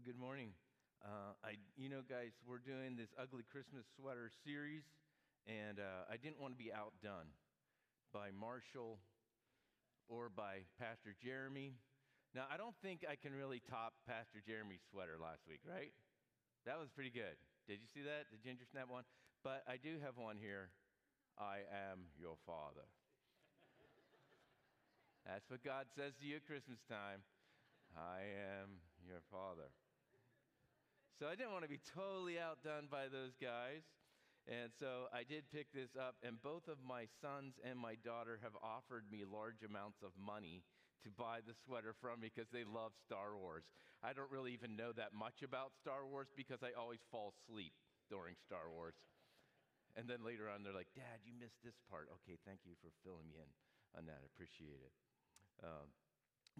Well, good morning. Uh, I, you know, guys, we're doing this ugly Christmas sweater series, and uh, I didn't want to be outdone by Marshall or by Pastor Jeremy. Now, I don't think I can really top Pastor Jeremy's sweater last week, right? That was pretty good. Did you see that, the ginger snap one? But I do have one here. I am your father. That's what God says to you at Christmas time. I am your father. So I didn't want to be totally outdone by those guys. And so I did pick this up, and both of my sons and my daughter have offered me large amounts of money to buy the sweater from me because they love Star Wars. I don't really even know that much about Star Wars because I always fall asleep during Star Wars. And then later on, they're like, Dad, you missed this part. Okay, thank you for filling me in on that. I appreciate it. Um,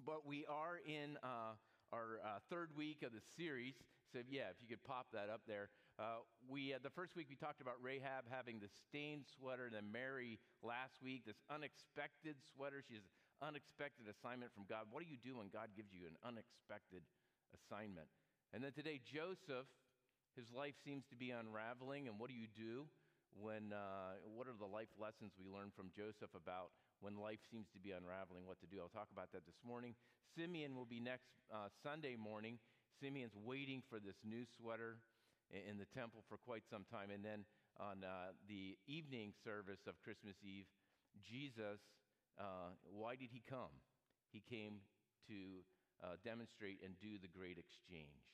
but we are in uh, our uh, third week of the series. So, yeah, if you could pop that up there. Uh, we, uh, the first week, we talked about Rahab having the stained sweater, and then Mary last week, this unexpected sweater. She has an unexpected assignment from God. What do you do when God gives you an unexpected assignment? And then today, Joseph, his life seems to be unraveling, and what do you do? When, uh, what are the life lessons we learn from Joseph about when life seems to be unraveling, what to do. I'll talk about that this morning. Simeon will be next uh, Sunday morning. Simeon's waiting for this new sweater in the temple for quite some time. And then on uh, the evening service of Christmas Eve, Jesus, uh, why did he come? He came to uh, demonstrate and do the great exchange.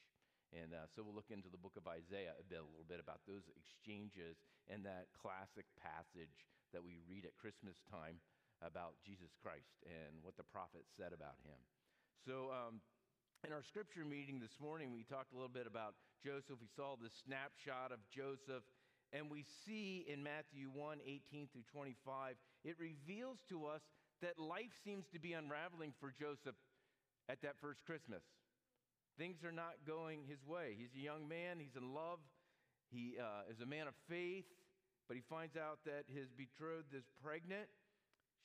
And uh, so we'll look into the book of Isaiah a bit, a little bit about those exchanges and that classic passage that we read at Christmas time about Jesus Christ and what the prophet said about him. So, um, in our scripture meeting this morning, we talked a little bit about Joseph. We saw the snapshot of Joseph, and we see in Matthew 1 18 through 25, it reveals to us that life seems to be unraveling for Joseph at that first Christmas. Things are not going his way. He's a young man, he's in love, he uh, is a man of faith, but he finds out that his betrothed is pregnant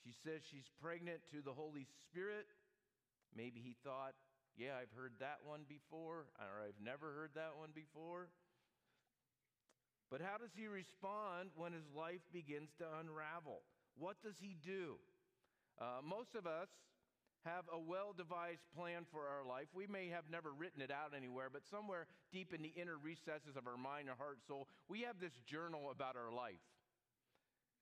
she says she's pregnant to the Holy Spirit. Maybe he thought, yeah, I've heard that one before, or I've never heard that one before. But how does he respond when his life begins to unravel? What does he do? Uh, most of us have a well devised plan for our life. We may have never written it out anywhere, but somewhere deep in the inner recesses of our mind, our heart, soul, we have this journal about our life.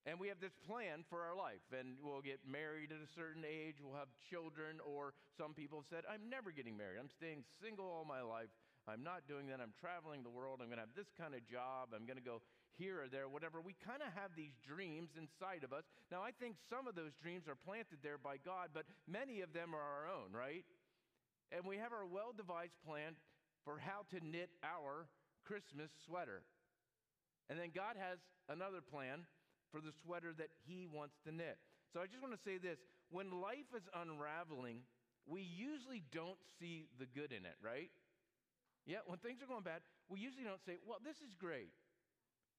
And we have this plan for our life, and we'll get married at a certain age, we'll have children, or some people have said, I'm never getting married. I'm staying single all my life. I'm not doing that. I'm traveling the world. I'm going to have this kind of job. I'm going to go here or there, whatever. We kind of have these dreams inside of us. Now, I think some of those dreams are planted there by God, but many of them are our own, right? And we have our well devised plan for how to knit our Christmas sweater. And then God has another plan for the sweater that he wants to knit. So I just want to say this when life is unraveling, we usually don't see the good in it, right? Yeah, when things are going bad, we usually don't say, well, this is great.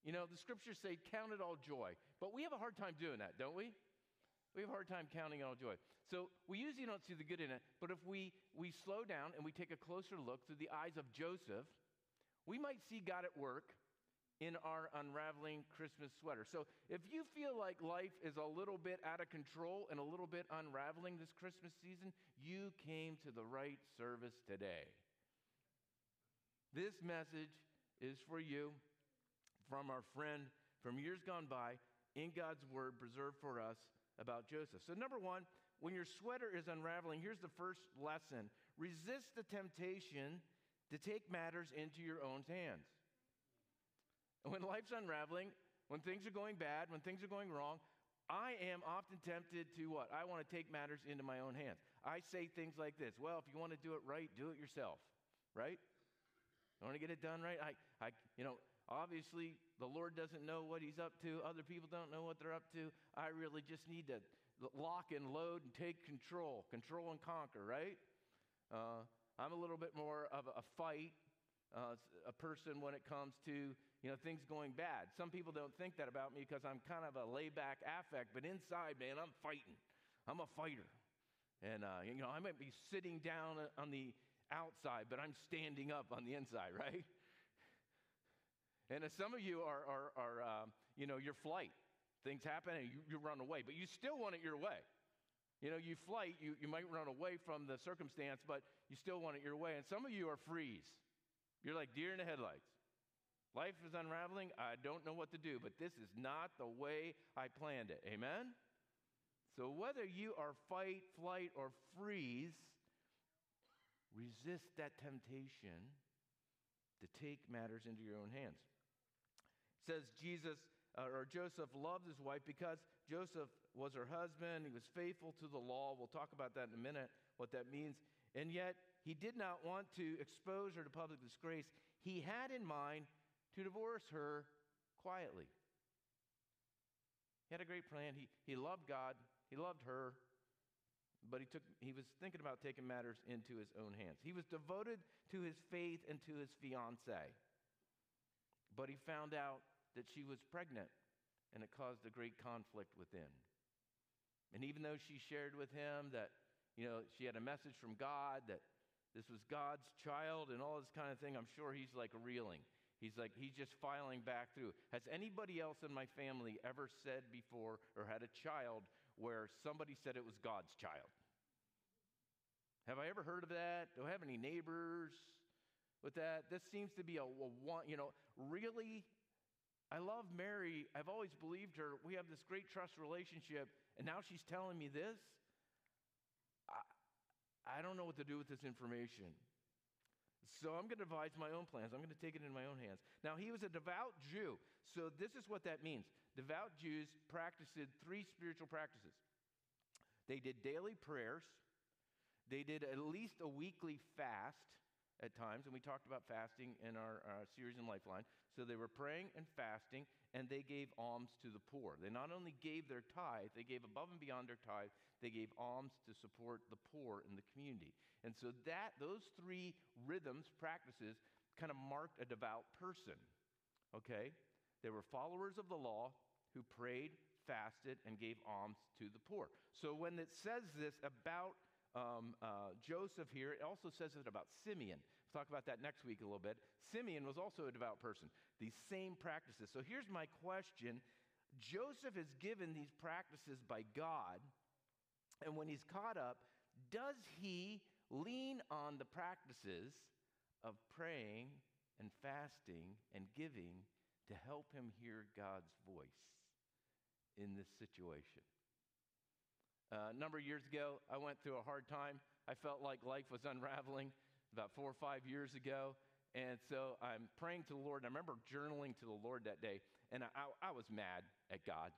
You know, the scriptures say, count it all joy. But we have a hard time doing that, don't we? We have a hard time counting all joy. So we usually don't see the good in it. But if we, we slow down and we take a closer look through the eyes of Joseph, we might see God at work in our unraveling Christmas sweater. So if you feel like life is a little bit out of control and a little bit unraveling this Christmas season, you came to the right service today. This message is for you from our friend from years gone by in God's Word preserved for us about Joseph. So, number one, when your sweater is unraveling, here's the first lesson resist the temptation to take matters into your own hands. When life's unraveling, when things are going bad, when things are going wrong, I am often tempted to what? I want to take matters into my own hands. I say things like this Well, if you want to do it right, do it yourself, right? I want to get it done right. I, I, you know, obviously the Lord doesn't know what He's up to. Other people don't know what they're up to. I really just need to lock and load and take control, control and conquer, right? Uh, I'm a little bit more of a fight uh, a person when it comes to you know things going bad. Some people don't think that about me because I'm kind of a layback affect, but inside, man, I'm fighting. I'm a fighter, and uh, you know I might be sitting down on the outside, but I'm standing up on the inside, right? And as some of you are, are, are um, you know, your flight, things happen and you, you run away, but you still want it your way. You know, you flight, you, you might run away from the circumstance, but you still want it your way. And some of you are freeze. You're like deer in the headlights. Life is unraveling. I don't know what to do, but this is not the way I planned it. Amen? So whether you are fight, flight, or freeze, resist that temptation to take matters into your own hands. It says Jesus uh, or Joseph loved his wife because Joseph was her husband. He was faithful to the law. We'll talk about that in a minute, what that means. And yet, he did not want to expose her to public disgrace. He had in mind to divorce her quietly. He had a great plan. He, he loved God, he loved her, but he, took, he was thinking about taking matters into his own hands. He was devoted to his faith and to his fiancee, but he found out that she was pregnant, and it caused a great conflict within. And even though she shared with him that, you know, she had a message from God, that this was God's child and all this kind of thing, I'm sure he's like reeling. He's like, he's just filing back through. Has anybody else in my family ever said before or had a child where somebody said it was God's child? Have I ever heard of that? Do I have any neighbors with that? This seems to be a, a one, you know, really I love Mary. I've always believed her. We have this great trust relationship, and now she's telling me this. I, I don't know what to do with this information. So I'm going to devise my own plans. I'm going to take it in my own hands. Now, he was a devout Jew. So this is what that means. Devout Jews practiced three spiritual practices. They did daily prayers. They did at least a weekly fast at times, and we talked about fasting in our uh, series in Lifeline. So they were praying and fasting, and they gave alms to the poor. They not only gave their tithe, they gave above and beyond their tithe, they gave alms to support the poor in the community. And so that those three rhythms, practices, kind of marked a devout person. Okay? They were followers of the law who prayed, fasted, and gave alms to the poor. So when it says this about um, uh, Joseph here, it also says it about Simeon. We'll talk about that next week a little bit. Simeon was also a devout person, these same practices. So here's my question Joseph is given these practices by God, and when he's caught up, does he lean on the practices of praying and fasting and giving to help him hear God's voice in this situation? Uh, a number of years ago, I went through a hard time. I felt like life was unraveling about four or five years ago. And so I'm praying to the Lord. And I remember journaling to the Lord that day, and I, I, I was mad at God.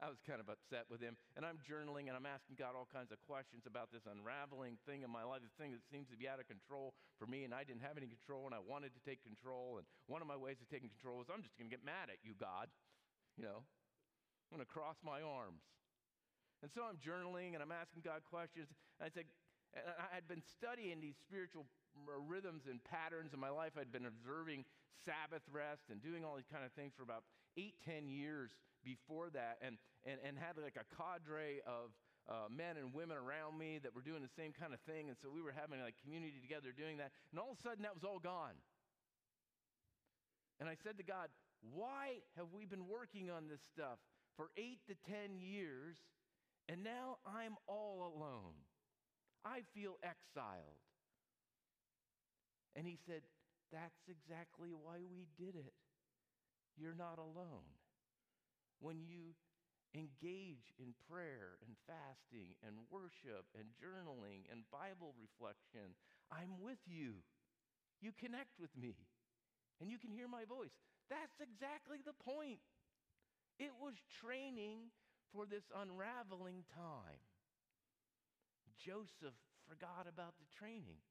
I was kind of upset with him. And I'm journaling and I'm asking God all kinds of questions about this unraveling thing in my life, this thing that seems to be out of control for me. And I didn't have any control and I wanted to take control. And one of my ways of taking control was I'm just going to get mad at you, God. You know, I'm going to cross my arms. And so I'm journaling and I'm asking God questions. And I said, and I had been studying these spiritual rhythms and patterns in my life. I'd been observing Sabbath rest and doing all these kind of things for about eight, ten years before that, and, and, and had like a cadre of uh, men and women around me that were doing the same kind of thing. And so we were having like community together doing that. And all of a sudden, that was all gone. And I said to God, Why have we been working on this stuff for eight to ten years? And now I'm all alone. I feel exiled. And he said, That's exactly why we did it. You're not alone. When you engage in prayer and fasting and worship and journaling and Bible reflection, I'm with you. You connect with me and you can hear my voice. That's exactly the point. It was training for this unraveling time. Joseph forgot about the training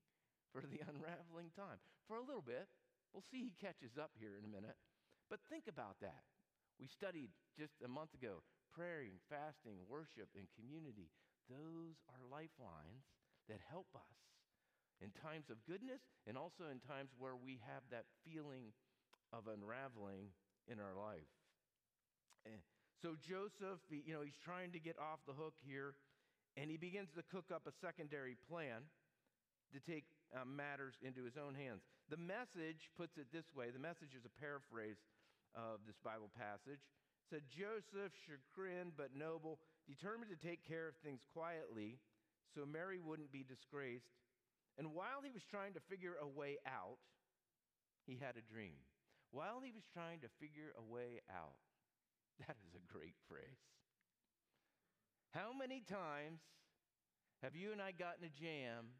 for the unraveling time for a little bit. We'll see he catches up here in a minute. But think about that. We studied just a month ago praying, fasting, worship, and community. Those are lifelines that help us in times of goodness and also in times where we have that feeling of unraveling in our life. And so Joseph, you know, he's trying to get off the hook here, and he begins to cook up a secondary plan. to take uh, matters into his own hands. The message puts it this way the message is a paraphrase of this Bible passage. Said, Joseph, chagrined but noble, determined to take care of things quietly so Mary wouldn't be disgraced. And while he was trying to figure a way out, he had a dream. While he was trying to figure a way out, that is a great phrase. How many times have you and I gotten in a jam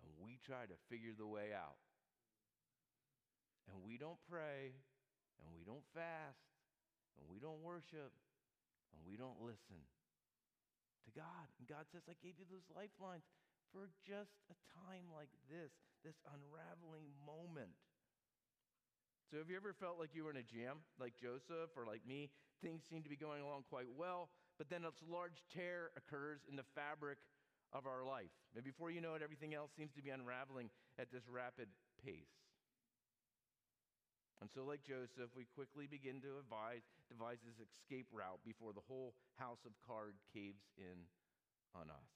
and we try to figure the way out? And we don't pray, and we don't fast, and we don't worship, and we don't listen to God. And God says, I gave you those lifelines for just a time like this, this unraveling moment. So, have you ever felt like you were in a jam, like Joseph or like me? Things seem to be going along quite well, but then a large tear occurs in the fabric of our life. And before you know it, everything else seems to be unraveling at this rapid pace. And so, like Joseph, we quickly begin to devise, devise this escape route before the whole house of cards caves in on us.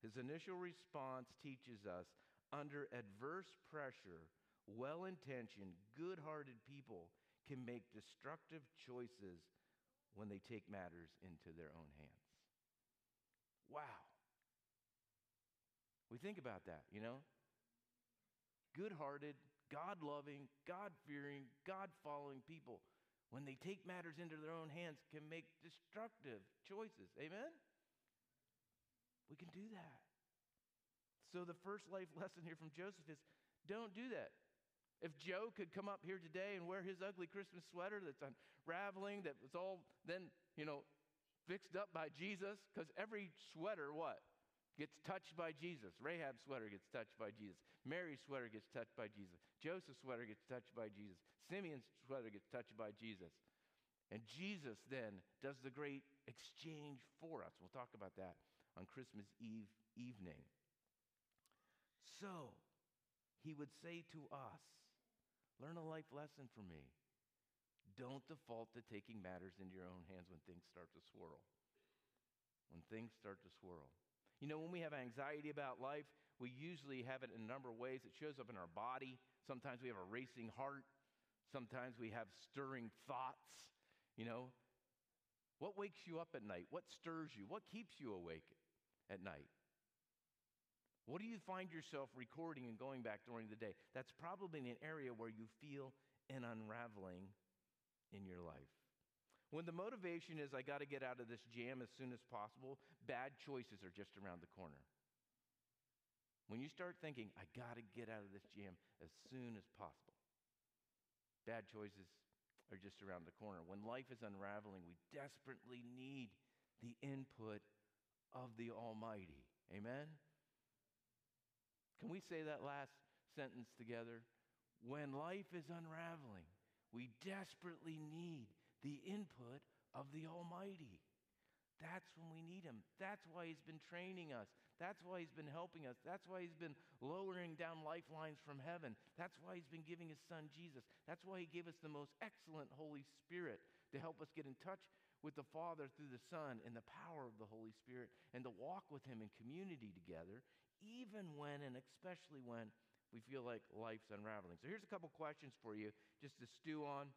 His initial response teaches us under adverse pressure, well intentioned, good hearted people can make destructive choices when they take matters into their own hands. Wow. We think about that, you know? Good hearted, God loving, God fearing, God following people, when they take matters into their own hands, can make destructive choices. Amen? We can do that. So, the first life lesson here from Joseph is don't do that. If Joe could come up here today and wear his ugly Christmas sweater that's unraveling, that was all then, you know, fixed up by Jesus, because every sweater, what? Gets touched by Jesus. Rahab's sweater gets touched by Jesus. Mary's sweater gets touched by Jesus. Joseph's sweater gets touched by Jesus. Simeon's sweater gets touched by Jesus. And Jesus then does the great exchange for us. We'll talk about that on Christmas Eve evening. So, he would say to us, Learn a life lesson from me. Don't default to taking matters into your own hands when things start to swirl. When things start to swirl. You know, when we have anxiety about life, we usually have it in a number of ways. It shows up in our body. Sometimes we have a racing heart. Sometimes we have stirring thoughts. You know, what wakes you up at night? What stirs you? What keeps you awake at night? What do you find yourself recording and going back during the day? That's probably an area where you feel an unraveling in your life. When the motivation is, I got to get out of this jam as soon as possible, bad choices are just around the corner. When you start thinking, I got to get out of this jam as soon as possible, bad choices are just around the corner. When life is unraveling, we desperately need the input of the Almighty. Amen? Can we say that last sentence together? When life is unraveling, we desperately need the input of the Almighty. That's when we need Him. That's why He's been training us. That's why He's been helping us. That's why He's been lowering down lifelines from heaven. That's why He's been giving His Son Jesus. That's why He gave us the most excellent Holy Spirit to help us get in touch with the Father through the Son and the power of the Holy Spirit and to walk with Him in community together, even when and especially when we feel like life's unraveling. So here's a couple questions for you just to stew on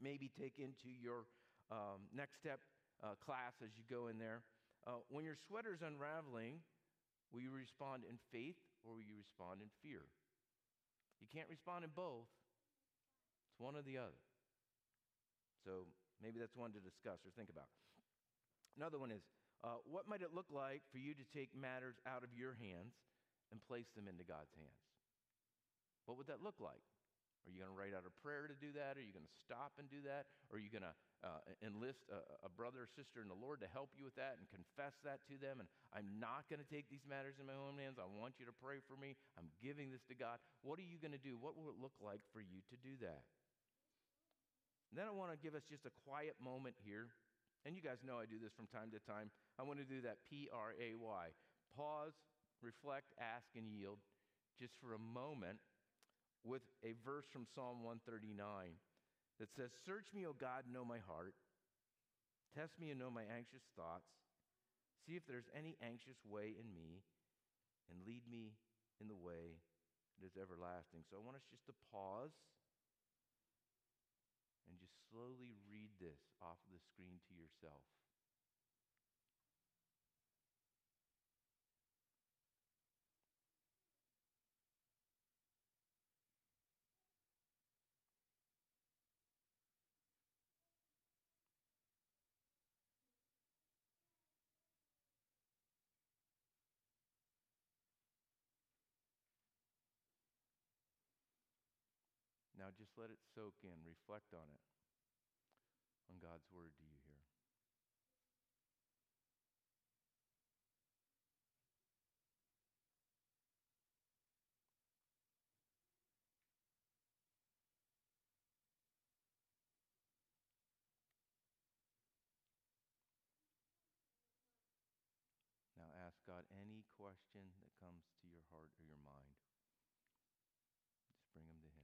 maybe take into your um, next step uh, class as you go in there. Uh, when your sweater's unraveling, will you respond in faith or will you respond in fear? You can't respond in both, it's one or the other. So maybe that's one to discuss or think about. Another one is uh, what might it look like for you to take matters out of your hands and place them into God's hands? What would that look like? Are you going to write out a prayer to do that? Are you going to stop and do that? Are you going to uh, enlist a, a, brother or sister in the Lord to help you with that and confess that to them? And I'm not going to take these matters in my own hands. I want you to pray for me. I'm giving this to God. What are you going to do? What will it look like for you to do that? And then I want to give us just a quiet moment here. And you guys know I do this from time to time. I want to do that P R A Y. Pause, reflect, ask, and yield just for a moment with a verse from Psalm 139 that says, Search me, O God, know my heart. Test me and know my anxious thoughts. See if there's any anxious way in me, and lead me in the way that is everlasting. So I want us just to pause and just slowly read this off of the screen to yourself. Now just let it soak in. Reflect on it, on God's word to you here. Now ask God any question that comes to your heart or your mind. Just bring them to Him.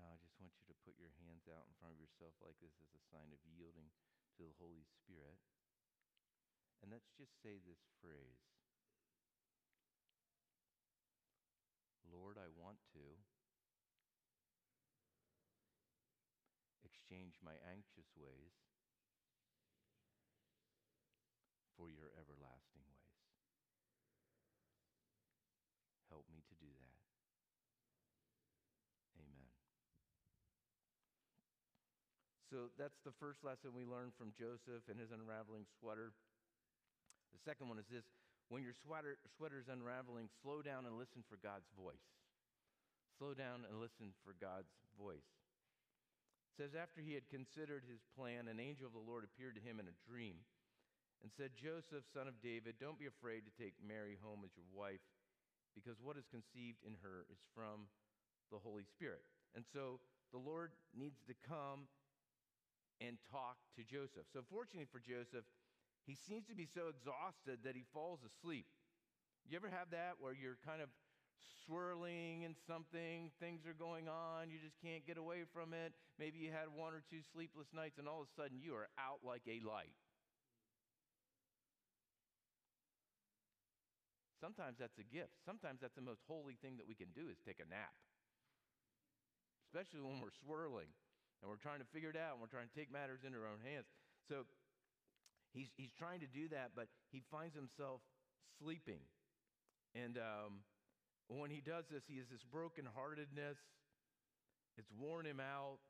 Now, I just want you to put your hands out in front of yourself like this as a sign of yielding to the Holy Spirit. And let's just say this phrase Lord, I want to exchange my anxious ways for your everlasting ways. Help me to do that. Amen. So that's the first lesson we learned from Joseph and his unraveling sweater. The second one is this when your sweater, sweater's unraveling, slow down and listen for God's voice. Slow down and listen for God's voice. It says, After he had considered his plan, an angel of the Lord appeared to him in a dream and said, Joseph, son of David, don't be afraid to take Mary home as your wife, because what is conceived in her is from the Holy Spirit. And so the Lord needs to come and talk to Joseph. So, fortunately for Joseph, he seems to be so exhausted that he falls asleep. You ever have that where you're kind of swirling in something, things are going on, you just can't get away from it? Maybe you had one or two sleepless nights, and all of a sudden you are out like a light. Sometimes that's a gift. Sometimes that's the most holy thing that we can do is take a nap, especially when we're swirling and we're trying to figure it out and we're trying to take matters into our own hands. So he's, he's trying to do that, but he finds himself sleeping. And um, when he does this, he has this brokenheartedness. It's worn him out,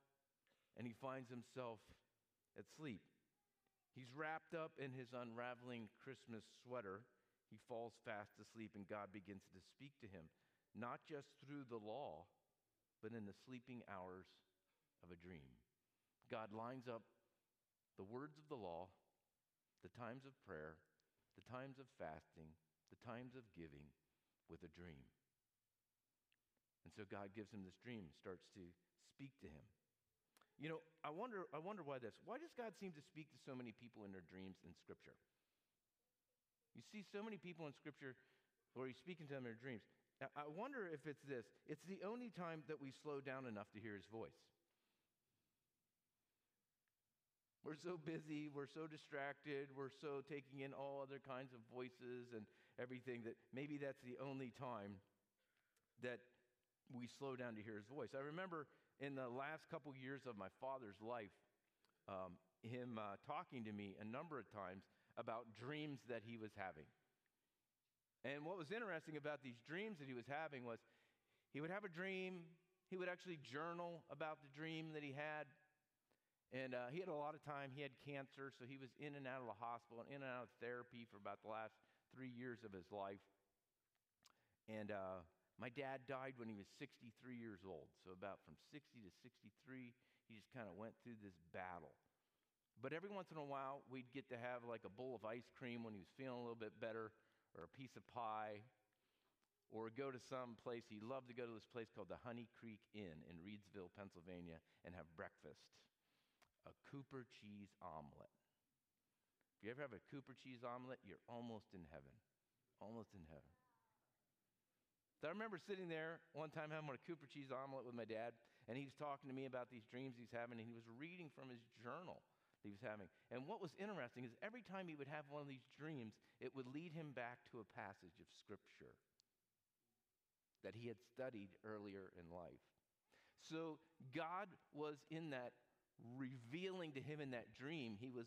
and he finds himself at sleep. He's wrapped up in his unraveling Christmas sweater. He falls fast asleep, and God begins to speak to him, not just through the law, but in the sleeping hours of a dream. God lines up the words of the law, the times of prayer, the times of fasting, the times of giving with a dream. And so God gives him this dream, starts to speak to him. You know, I wonder, I wonder why this. Why does God seem to speak to so many people in their dreams in Scripture? You see so many people in Scripture where he's speaking to them in their dreams. I wonder if it's this. It's the only time that we slow down enough to hear his voice. We're so busy, we're so distracted, we're so taking in all other kinds of voices and everything that maybe that's the only time that we slow down to hear his voice. I remember in the last couple years of my father's life, um, him uh, talking to me a number of times about dreams that he was having. And what was interesting about these dreams that he was having was he would have a dream, he would actually journal about the dream that he had, and uh, he had a lot of time. He had cancer, so he was in and out of the hospital and in and out of therapy for about the last three years of his life. And uh, my dad died when he was 63 years old. So, about from 60 to 63, he just kind of went through this battle. But every once in a while, we'd get to have like a bowl of ice cream when he was feeling a little bit better, or a piece of pie, or go to some place. He loved to go to this place called the Honey Creek Inn in Reedsville, Pennsylvania, and have breakfast a Cooper cheese omelet. If you ever have a Cooper cheese omelet? You're almost in heaven. Almost in heaven. So I remember sitting there one time having a Cooper cheese omelet with my dad, and he was talking to me about these dreams he's having, and he was reading from his journal that he was having. And what was interesting is every time he would have one of these dreams, it would lead him back to a passage of Scripture that he had studied earlier in life. So God was in that revealing to him in that dream. He was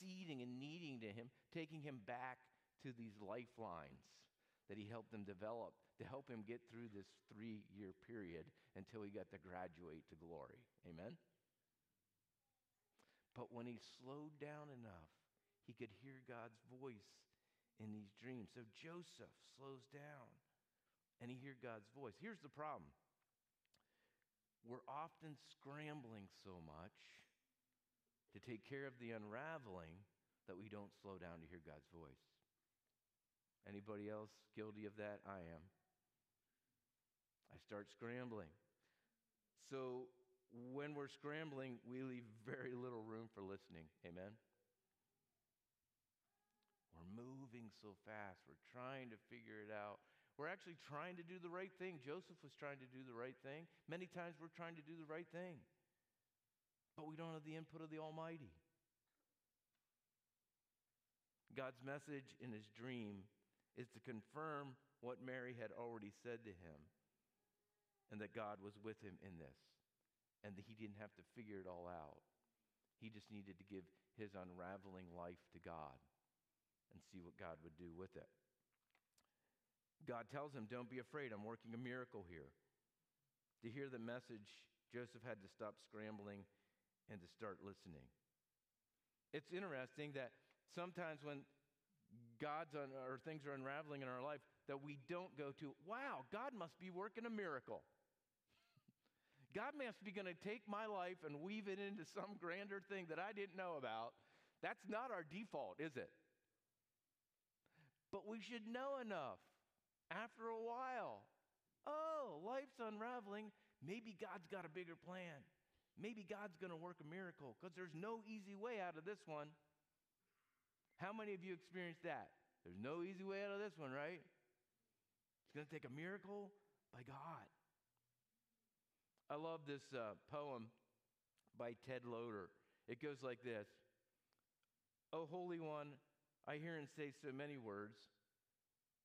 seeding and kneading to him, taking him back to these lifelines that he helped them develop to help him get through this three year period until he got to graduate to glory. Amen? But when he slowed down enough, he could hear God's voice in these dreams. So Joseph slows down and he hears God's voice. Here's the problem we're often scrambling so much to take care of the unraveling that we don't slow down to hear God's voice. Anybody else guilty of that? I am. I start scrambling. So when we're scrambling, we leave very little room for listening. Amen? We're moving so fast. We're trying to figure it out. We're actually trying to do the right thing. Joseph was trying to do the right thing. Many times we're trying to do the right thing, but we don't have the input of the Almighty. God's message in his dream is to confirm what Mary had already said to him and that God was with him in this and that he didn't have to figure it all out. He just needed to give his unraveling life to God and see what God would do with it. God tells him, Don't be afraid, I'm working a miracle here. To hear the message, Joseph had to stop scrambling and to start listening. It's interesting that sometimes when God's un- or things are unraveling in our life, that we don't go to, wow, God must be working a miracle. God must be going to take my life and weave it into some grander thing that I didn't know about. That's not our default, is it? But we should know enough after a while. Oh, life's unraveling. Maybe God's got a bigger plan. Maybe God's going to work a miracle because there's no easy way out of this one. How many of you experienced that? There's no easy way out of this one, right? It's going to take a miracle by God. I love this uh, poem by Ted Loder. It goes like this Oh, Holy One, I hear and say so many words.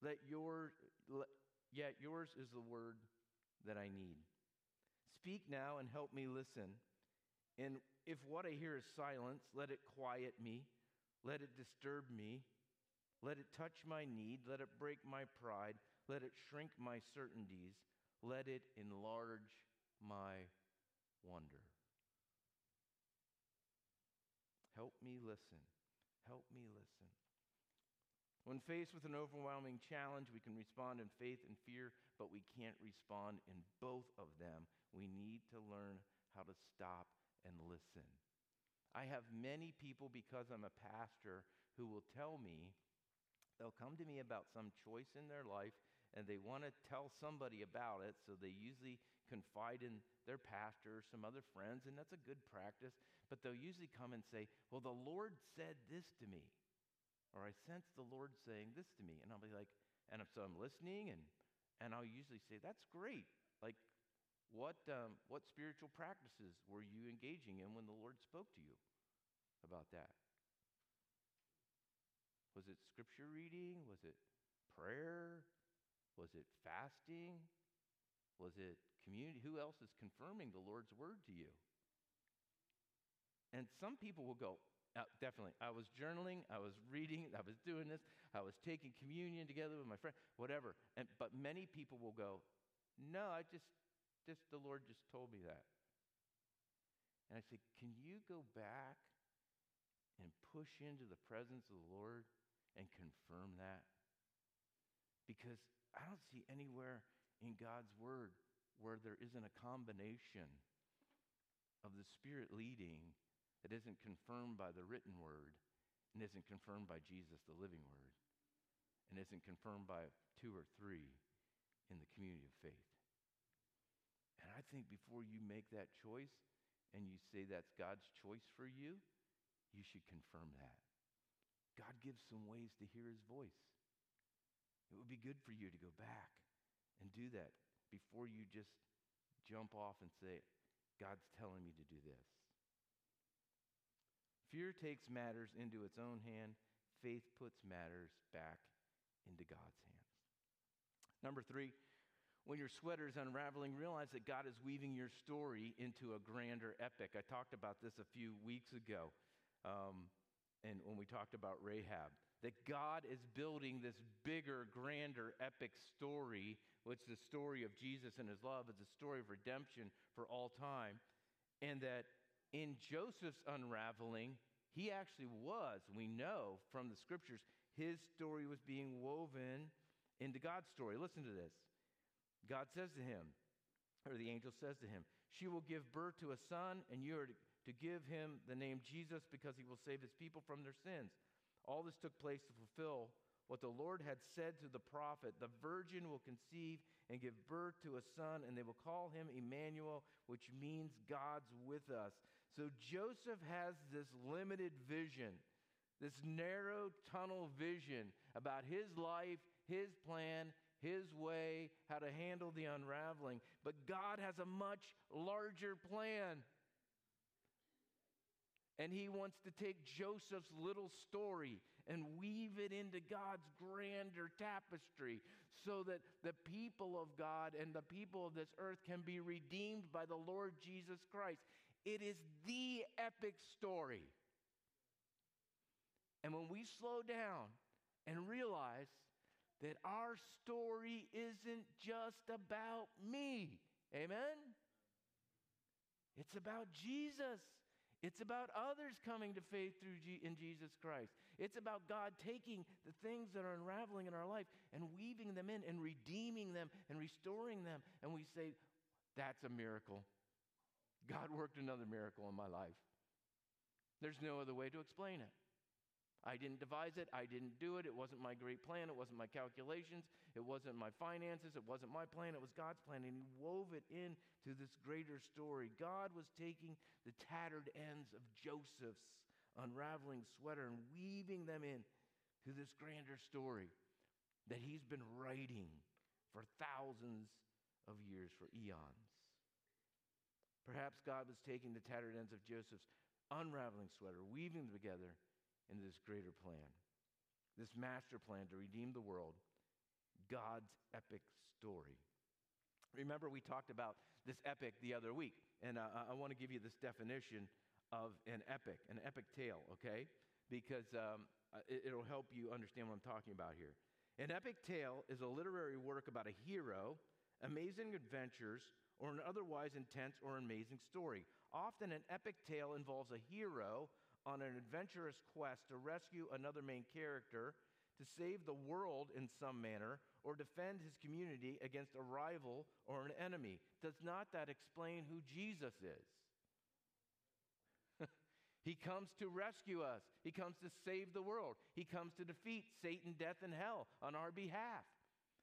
Let your, yet yours is the word that I need. Speak now and help me listen. And if what I hear is silence, let it quiet me. Let it disturb me. Let it touch my need. Let it break my pride. Let it shrink my certainties. Let it enlarge my wonder. Help me listen. Help me listen. When faced with an overwhelming challenge, we can respond in faith and fear, but we can't respond in both of them. We need to learn how to stop and listen. I have many people, because I'm a pastor, who will tell me, they'll come to me about some choice in their life and they want to tell somebody about it, so they usually confide in their pastor or some other friends, and that's a good practice. But they'll usually come and say, Well, the Lord said this to me, or I sense the Lord saying this to me. And I'll be like, And so I'm listening, and, and I'll usually say, That's great. Like, what, um, what spiritual practices were you engaging in when the Lord spoke to you about that? Was it scripture reading? Was it prayer? Was it fasting? Was it community? Who else is confirming the Lord's word to you? And some people will go, uh, definitely. I was journaling, I was reading, I was doing this, I was taking communion together with my friend, whatever. And, but many people will go, no, I just, just, the Lord just told me that. And I say, can you go back and push into the presence of the Lord and confirm that? Because I don't see anywhere in God's word where there isn't a combination of the Spirit leading that isn't confirmed by the written word and isn't confirmed by Jesus, the living word, and isn't confirmed by two or three in the community of faith. And I think before you make that choice and you say that's God's choice for you, you should confirm that. God gives some ways to hear his voice. It would be good for you to go back and do that before you just jump off and say, God's telling me to do this. Fear takes matters into its own hand, faith puts matters back into God's hands. Number three, when your sweater is unraveling, realize that God is weaving your story into a grander epic. I talked about this a few weeks ago, um, and when we talked about Rahab, that God is building this bigger, grander, epic story, which is the story of Jesus and his love is a story of redemption for all time, and that in Joseph's unraveling, he actually was, we know from the scriptures, his story was being woven into God's story. Listen to this. God says to him, or the angel says to him, She will give birth to a son, and you are to give him the name Jesus because he will save his people from their sins. All this took place to fulfill what the Lord had said to the prophet The virgin will conceive and give birth to a son, and they will call him Emmanuel, which means God's with us. So Joseph has this limited vision, this narrow tunnel vision about his life, his plan, his way, how to handle the unraveling. But God has a much larger plan. And he wants to take Joseph's little story and weave it into God's grander tapestry so that the people of God and the people of this earth can be redeemed by the Lord Jesus Christ. It is the epic story. And when we slow down and realize that our story isn't just about me. Amen? It's about Jesus. It's about others coming to faith through G- in Jesus Christ. It's about God taking the things that are unraveling in our life and weaving them in and redeeming them and restoring them. And we say, that's a miracle. God worked another miracle in my life. There's no other way to explain it. I didn't devise it. I didn't do it. It wasn't my great plan. It wasn't my calculations. It wasn't my finances. It wasn't my plan. It was God's plan. And He wove it into this greater story. God was taking the tattered ends of Joseph's unraveling sweater and weaving them in to this grander story that He's been writing for thousands of years, for eons. Perhaps God was taking the tattered ends of Joseph's unraveling sweater, weaving them together into this greater plan, this master plan to redeem the world, God's epic story. Remember, we talked about this epic the other week, and uh, I want to give you this definition of an epic, an epic tale, okay? Because um, it, it'll help you understand what I'm talking about here. An epic tale is a literary work about a hero, amazing adventures, or an otherwise intense or amazing story. Often, an epic tale involves a hero on an adventurous quest to rescue another main character, to save the world in some manner, or defend his community against a rival or an enemy. Does not that explain who Jesus is? he comes to rescue us, he comes to save the world, he comes to defeat Satan, death, and hell on our behalf.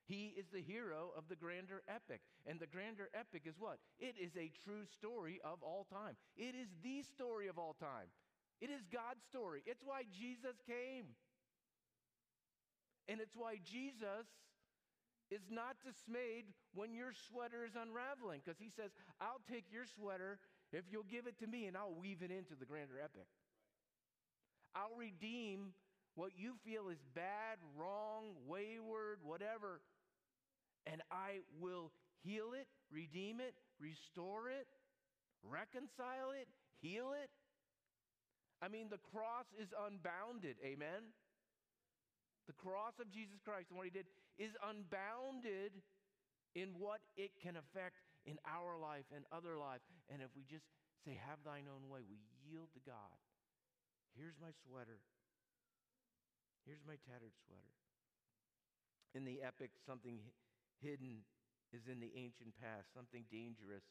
He is the hero of the grander epic. And the grander epic is what? It is a true story of all time. It is the story of all time. It is God's story. It's why Jesus came. And it's why Jesus is not dismayed when your sweater is unraveling because he says, I'll take your sweater if you'll give it to me and I'll weave it into the grander epic. I'll redeem what you feel is bad, wrong, wayward, whatever, and I will heal it, redeem it, restore it, reconcile it, heal it, I mean, the cross is unbounded. Amen? The cross of Jesus Christ and what he did is unbounded in what it can affect in our life and other life. And if we just say, Have thine own way, we yield to God. Here's my sweater. Here's my tattered sweater. In the epic, something hidden is in the ancient past, something dangerous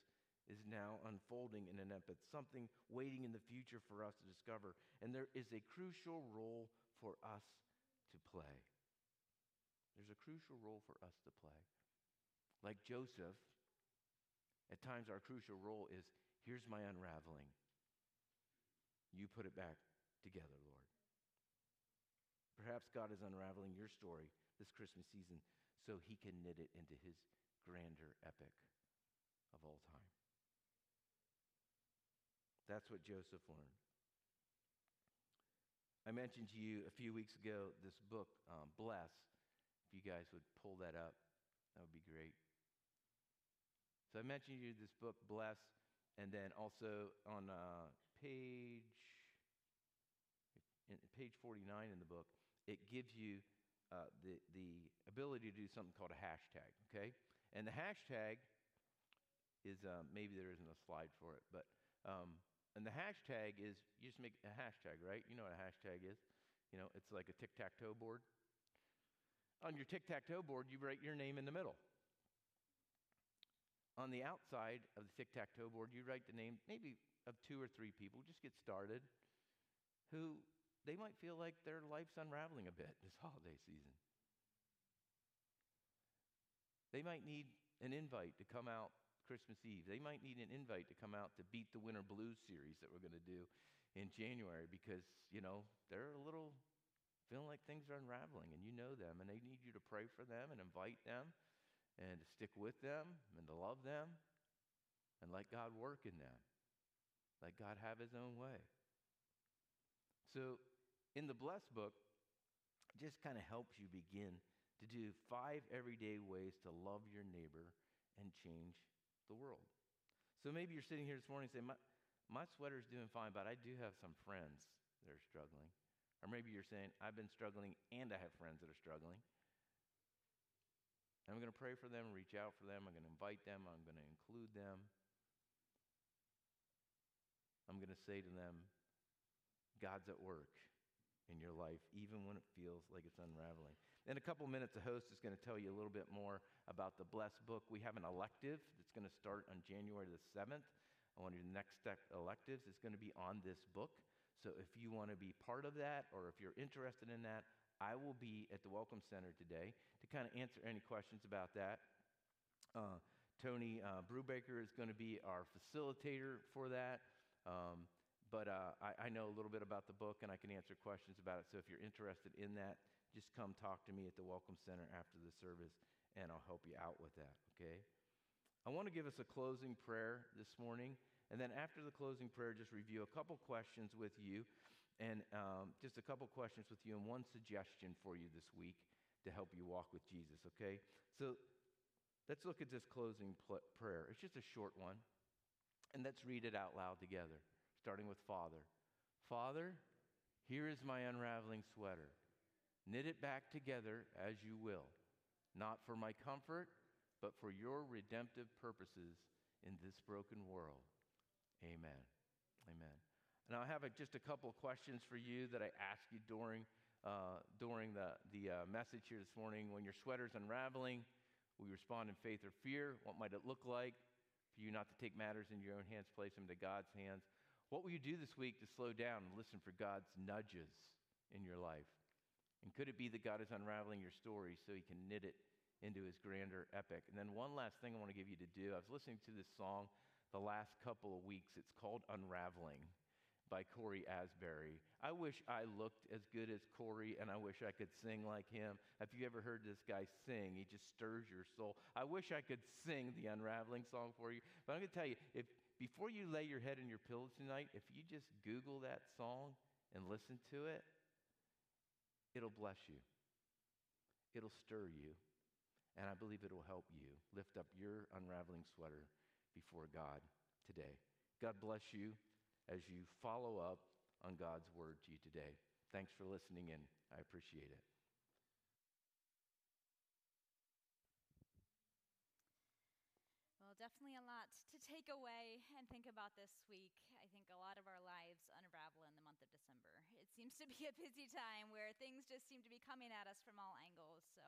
is now unfolding in an epic, something waiting in the future for us to discover. And there is a crucial role for us to play. There's a crucial role for us to play. Like Joseph, at times our crucial role is here's my unraveling. You put it back together, Lord. perhaps God is unraveling your story this Christmas season so he can knit it into his grander epic of all time. That's what Joseph learned. I mentioned to you a few weeks ago this book, um, Bless. If you guys would pull that up, that would be great. So I mentioned to you this book, Bless, and then also on uh, page in page 49 in the book, it gives you uh, the, the ability to do something called a hashtag, okay? And the hashtag is, um, maybe there isn't a slide for it, but, um, and the hashtag is, you just make a hashtag, right? You know what a hashtag is. You know, it's like a tic tac toe board. On your tic tac toe board, you write your name in the middle. On the outside of the tic tac toe board, you write the name maybe of two or three people, just get started, who they might feel like their life's unraveling a bit this holiday season. They might need an invite to come out Christmas Eve. They might need an invite to come out to beat the Winter Blues series that we're going to do in January because, you know, they're a little feeling like things are unraveling and you know them and they need you to pray for them and invite them and to stick with them and to love them and let God work in them. Let God have his own way. So in the Blessed book, just kind of helps you begin to do five everyday ways to love your neighbor and change the world. So maybe you're sitting here this morning and say, my, my sweater's doing fine, but I do have some friends that are struggling. Or maybe you're saying, I've been struggling and I have friends that are struggling. I'm going to pray for them, reach out for them. I'm going to invite them. I'm going to include them. I'm going to say to them, God's at work in your life, even when it feels like it's unraveling. In a couple minutes, the host is going to tell you a little bit more about the Blessed book. We have an elective that's going to start on January the 7th. One of your next step electives is going to be on this book. So if you want to be part of that or if you're interested in that, I will be at the Welcome Center today to kind of answer any questions about that. Uh, Tony uh, Brubaker is going to be our facilitator for that. Um, but uh, I, I, know a little bit about the book and I can answer questions about it. So if you're interested in that, just come talk to me at the Welcome Center after the service and I'll help you out with that, okay? I want to give us a closing prayer this morning. And then after the closing prayer, just review a couple questions with you and um, just a couple questions with you and one suggestion for you this week to help you walk with Jesus, okay? So let's look at this closing pl- prayer. It's just a short one. And let's read it out loud together starting with Father. Father, here is my unraveling sweater. Knit it back together as you will, not for my comfort, but for your redemptive purposes in this broken world. Amen. Amen. Now, I have a, just a couple of questions for you that I asked you during, uh, during the, the uh, message here this morning. When your sweater's unraveling, will you respond in faith or fear? What might it look like for you not to take matters in your own hands, place them into God's hands? What will you do this week to slow down and listen for God's nudges in your life? And could it be that God is unraveling your story so he can knit it into his grander epic? And then, one last thing I want to give you to do I was listening to this song the last couple of weeks. It's called Unraveling by Cory Asbury. I wish I looked as good as Cory and I wish I could sing like him. Have you ever heard this guy sing? He just stirs your soul. I wish I could sing the Unraveling song for you. But I'm going to tell you, if, before you lay your head in your pillow tonight, if you just Google that song and listen to it, it'll bless you. It'll stir you. And I believe it'll help you lift up your unraveling sweater before God today. God bless you as you follow up on God's word to you today. Thanks for listening in. I appreciate it. Well, definitely a lot to take away and think about this week. I think a lot of our lives unravel in the month of December. It seems to be a busy time where things just seem to be coming at us from all angles. So